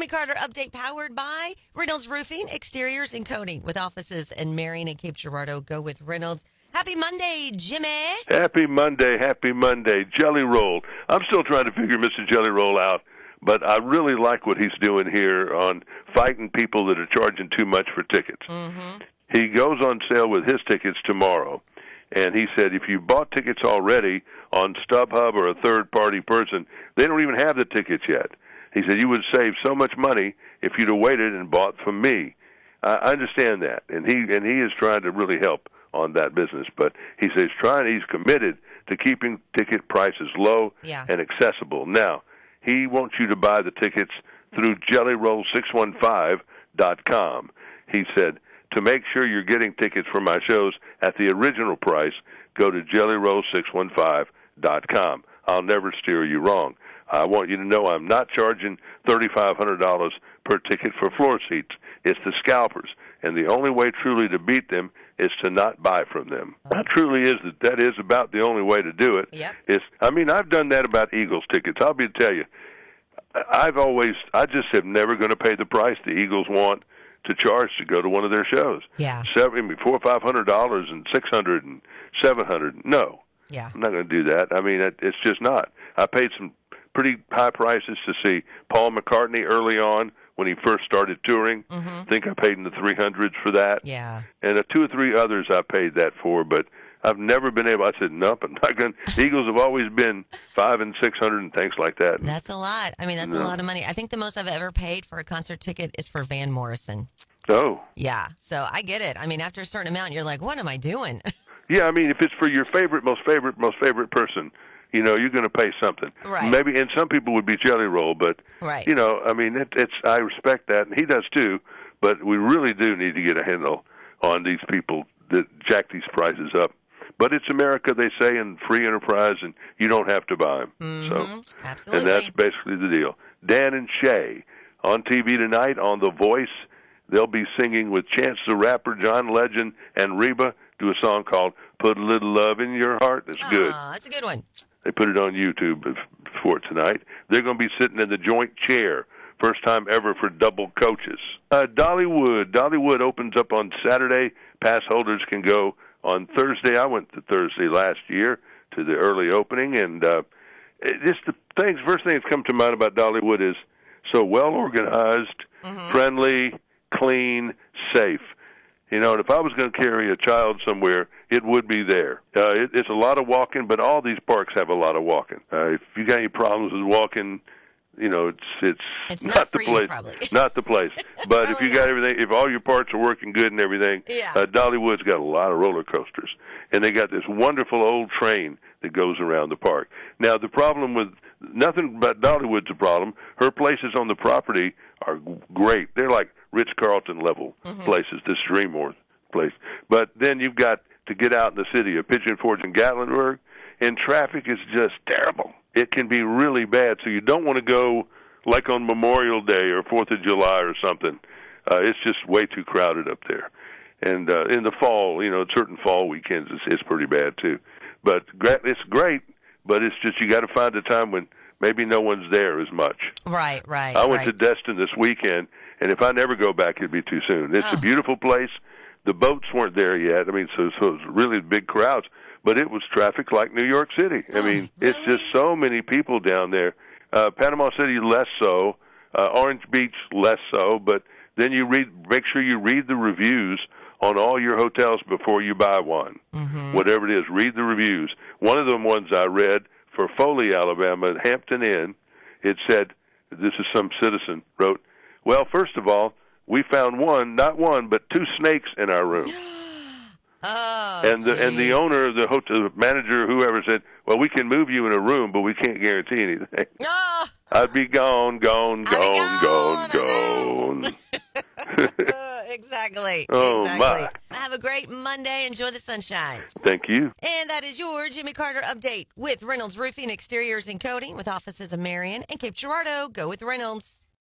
Jimmy Carter update powered by Reynolds Roofing, Exteriors and Coating with offices in Marion and Cape Girardeau. Go with Reynolds. Happy Monday, Jimmy. Happy Monday, happy Monday. Jelly Roll. I'm still trying to figure Mr. Jelly Roll out, but I really like what he's doing here on fighting people that are charging too much for tickets. Mm-hmm. He goes on sale with his tickets tomorrow. And he said if you bought tickets already on StubHub or a third party person, they don't even have the tickets yet. He said you would save so much money if you'd have waited and bought from me. I understand that, and he and he is trying to really help on that business. But he says trying, he's committed to keeping ticket prices low Yeah. and accessible. Now he wants you to buy the tickets through JellyRoll615.com. He said to make sure you're getting tickets for my shows at the original price, go to JellyRoll615.com. I'll never steer you wrong. I want you to know I'm not charging $3,500 per ticket for floor seats. It's the scalpers, and the only way truly to beat them is to not buy from them. Uh-huh. That truly is that that is about the only way to do it. Yep. Is I mean I've done that about Eagles tickets. I'll be tell you, I've always I just have never going to pay the price the Eagles want to charge to go to one of their shows. Yeah. Seven, I mean, four or five hundred dollars and six hundred and seven hundred. No, Yeah. I'm not going to do that. I mean, it, it's just not. I paid some pretty high prices to see Paul McCartney early on when he first started touring. Mm-hmm. I think I paid in the three hundreds for that, Yeah. and uh, two or three others I paid that for, but. I've never been able. I said, nope, I'm not going. Eagles have always been five and six hundred and things like that. That's a lot. I mean, that's a lot of money. I think the most I've ever paid for a concert ticket is for Van Morrison. Oh, Yeah. So I get it. I mean, after a certain amount, you're like, what am I doing? Yeah, I mean, if it's for your favorite, most favorite, most favorite person, you know, you're going to pay something. Right. Maybe, and some people would be Jelly Roll, but Right. you know, I mean, it, it's I respect that, and he does too. But we really do need to get a handle on these people that jack these prices up. But it's America, they say, and free enterprise, and you don't have to buy them. So, Mhm. Absolutely. and that's basically the deal. Dan and Shay on TV tonight on The Voice. They'll be singing with Chance the Rapper, John Legend, and Reba. Do a song called "Put a Little Love in Your Heart." It's good. That's a good one. They put it on YouTube for tonight. They're going to be sitting in the joint chair. First time ever for double coaches. Uh, Dollywood. Dollywood opens up on Saturday. Pass holders can go on Thursday. I went to Thursday last year to the early opening, and uh, it, just the things. First thing that's come to mind about Dollywood is so well organized, friendly, clean, safe. You know, and if I was going to carry a child somewhere, it would be there. Uh, it, it's a lot of walking, but all these parks have a lot of walking. Uh, if you got any problems with walking, you know, it's it's, It's not, not the you, place. probably. Not the place. But if you got not. everything, if all your parts are working good and everything, Yeah. uh, Dollywood's got a lot of roller coasters, and they got this wonderful old train that goes around the park. Now, the problem with nothing but Dollywood's a problem. Her places on the property are great. They're like Ritz Carlton level places. This Dreamworth place, but then you've got to get out in the city of Pigeon Forge and Gatlinburg, and traffic is just terrible. It can be really bad. So you don't want to go like on Memorial Day or Fourth of July or something. Uh, it's just way too crowded up there. And uh, in the fall, you know, certain fall weekends, it's, it's pretty bad too. But it's great, but it's just you got to find a time when maybe no one's there as much. Right, right. I went right. to Destin this weekend, and if I never go back, it'd be too soon. It's Oh. a beautiful place. The boats weren't there yet. I mean, so so it was really big crowds, but it was traffic like New York City. I Oh, mean, it's just so many people down there. Uh, Panama City less so, uh, Orange Beach less so, but then you read. Make sure you read the reviews on all your hotels before you buy one. Mm-hmm. Whatever it is, read the reviews. One of them ones I read for Foley, Alabama, at Hampton Inn, it said, "This is some citizen wrote." Well, first of all, we found one, not one, but two snakes in our room. Oh, and the and the owner, of the hotel manager, whoever said, "Well, we can move you in a room, but we can't guarantee anything." Ah, I'd be gone, gone, gone, gone, gone, uh, exactly. Oh, exactly. my. Have a great Monday. Enjoy the sunshine. Thank you. And that is your Jimmy Carter update with Reynolds Roofing, Exteriors, and Coating with offices in Marion and Cape Girardeau. Go with Reynolds.